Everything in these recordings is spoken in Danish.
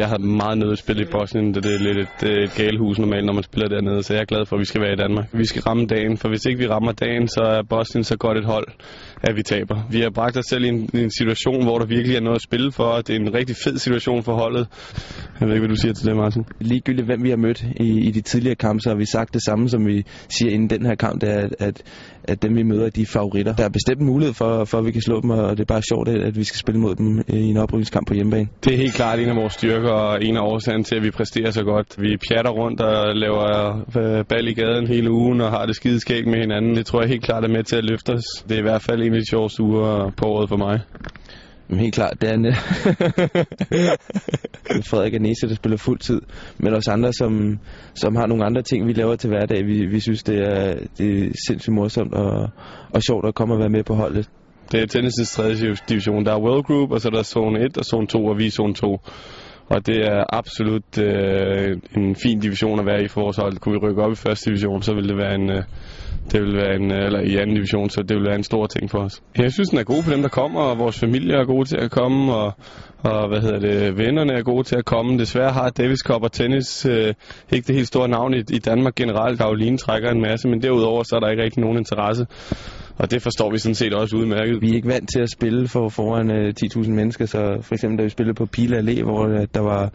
Jeg har meget nødt spillet i Bosnien, det er lidt et, et galehus normalt, når man spiller dernede, så jeg er glad for, at vi skal være i Danmark. Vi skal ramme dagen, for hvis ikke vi rammer dagen, så er Bosnien så godt et hold, at vi taber. Vi har bragt os selv i en, i en situation, hvor der virkelig er noget at spille for, og det er en rigtig fed situation for holdet. Jeg ved ikke, hvad du siger til det, Martin. Ligegyldigt hvem vi har mødt i, i de tidligere kampe, så har vi sagt det samme, som vi siger inden den her kamp, det er, at, at, at dem vi møder, de er favoritter. Der er bestemt mulighed for, for, at vi kan slå dem, og det er bare sjovt, at vi skal spille mod dem i en oprykningskamp på hjemmebane. Det er helt klart en af vores styrker, og en af årsagen til, at vi præsterer så godt. Vi pjatter rundt og laver øh, bal i gaden hele ugen og har det skideskægt med hinanden. Det tror jeg helt klart er med til at løfte os. Det er i hvert fald en af de sjoveste uger på året for mig. Jamen, helt klart, det er en, øh, Frederik Anese, der spiller fuld tid, men også andre, som, som har nogle andre ting, vi laver til hverdag. Vi, vi synes, det er, det er sindssygt morsomt og, og sjovt at komme og være med på holdet. Det er tennisens tredje division. Der er World Group, og så er der zone 1 og zone 2, og vi er zone 2. Og det er absolut øh, en fin division at være i for vores hold. Kunne vi rykke op i første division, så ville det være en, øh, det vil være en, øh, eller i anden division, så det vil være en stor ting for os. Jeg synes, den er god for dem, der kommer, og vores familie er gode til at komme, og, og hvad hedder det, vennerne er gode til at komme. Desværre har Davis Cup og tennis øh, ikke det helt store navn i, i Danmark generelt. Karoline trækker en masse, men derudover så er der ikke rigtig nogen interesse. Og det forstår vi sådan set også udmærket. Vi er ikke vant til at spille for foran øh, 10.000 mennesker, så for eksempel da vi spillede på Pile Allé, hvor øh, der var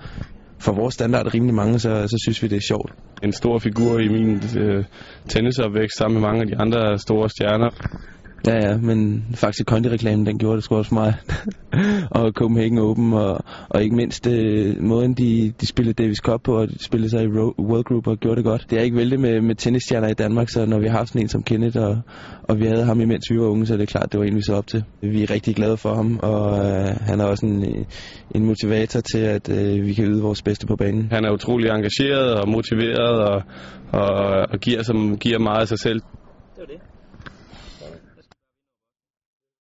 for vores standard rimelig mange, så, så synes vi, det er sjovt. En stor figur i min øh, tennisopvækst sammen med mange af de andre store stjerner. Ja, ja, men faktisk Kondi-reklamen, den gjorde det sgu også for mig. og Copenhagen Open, og, og ikke mindst øh, måden, de, de spillede Davis Cup på, og de spillede sig i World Group og gjorde det godt. Det er ikke vældig med, med tennisstjerner i Danmark, så når vi har haft sådan en som Kenneth, og, og vi havde ham imens vi var unge, så er det klart, det var en, vi så op til. Vi er rigtig glade for ham, og øh, han er også en, en motivator til, at øh, vi kan yde vores bedste på banen. Han er utrolig engageret og motiveret, og, og, og giver, som, giver meget af sig selv. Det var det.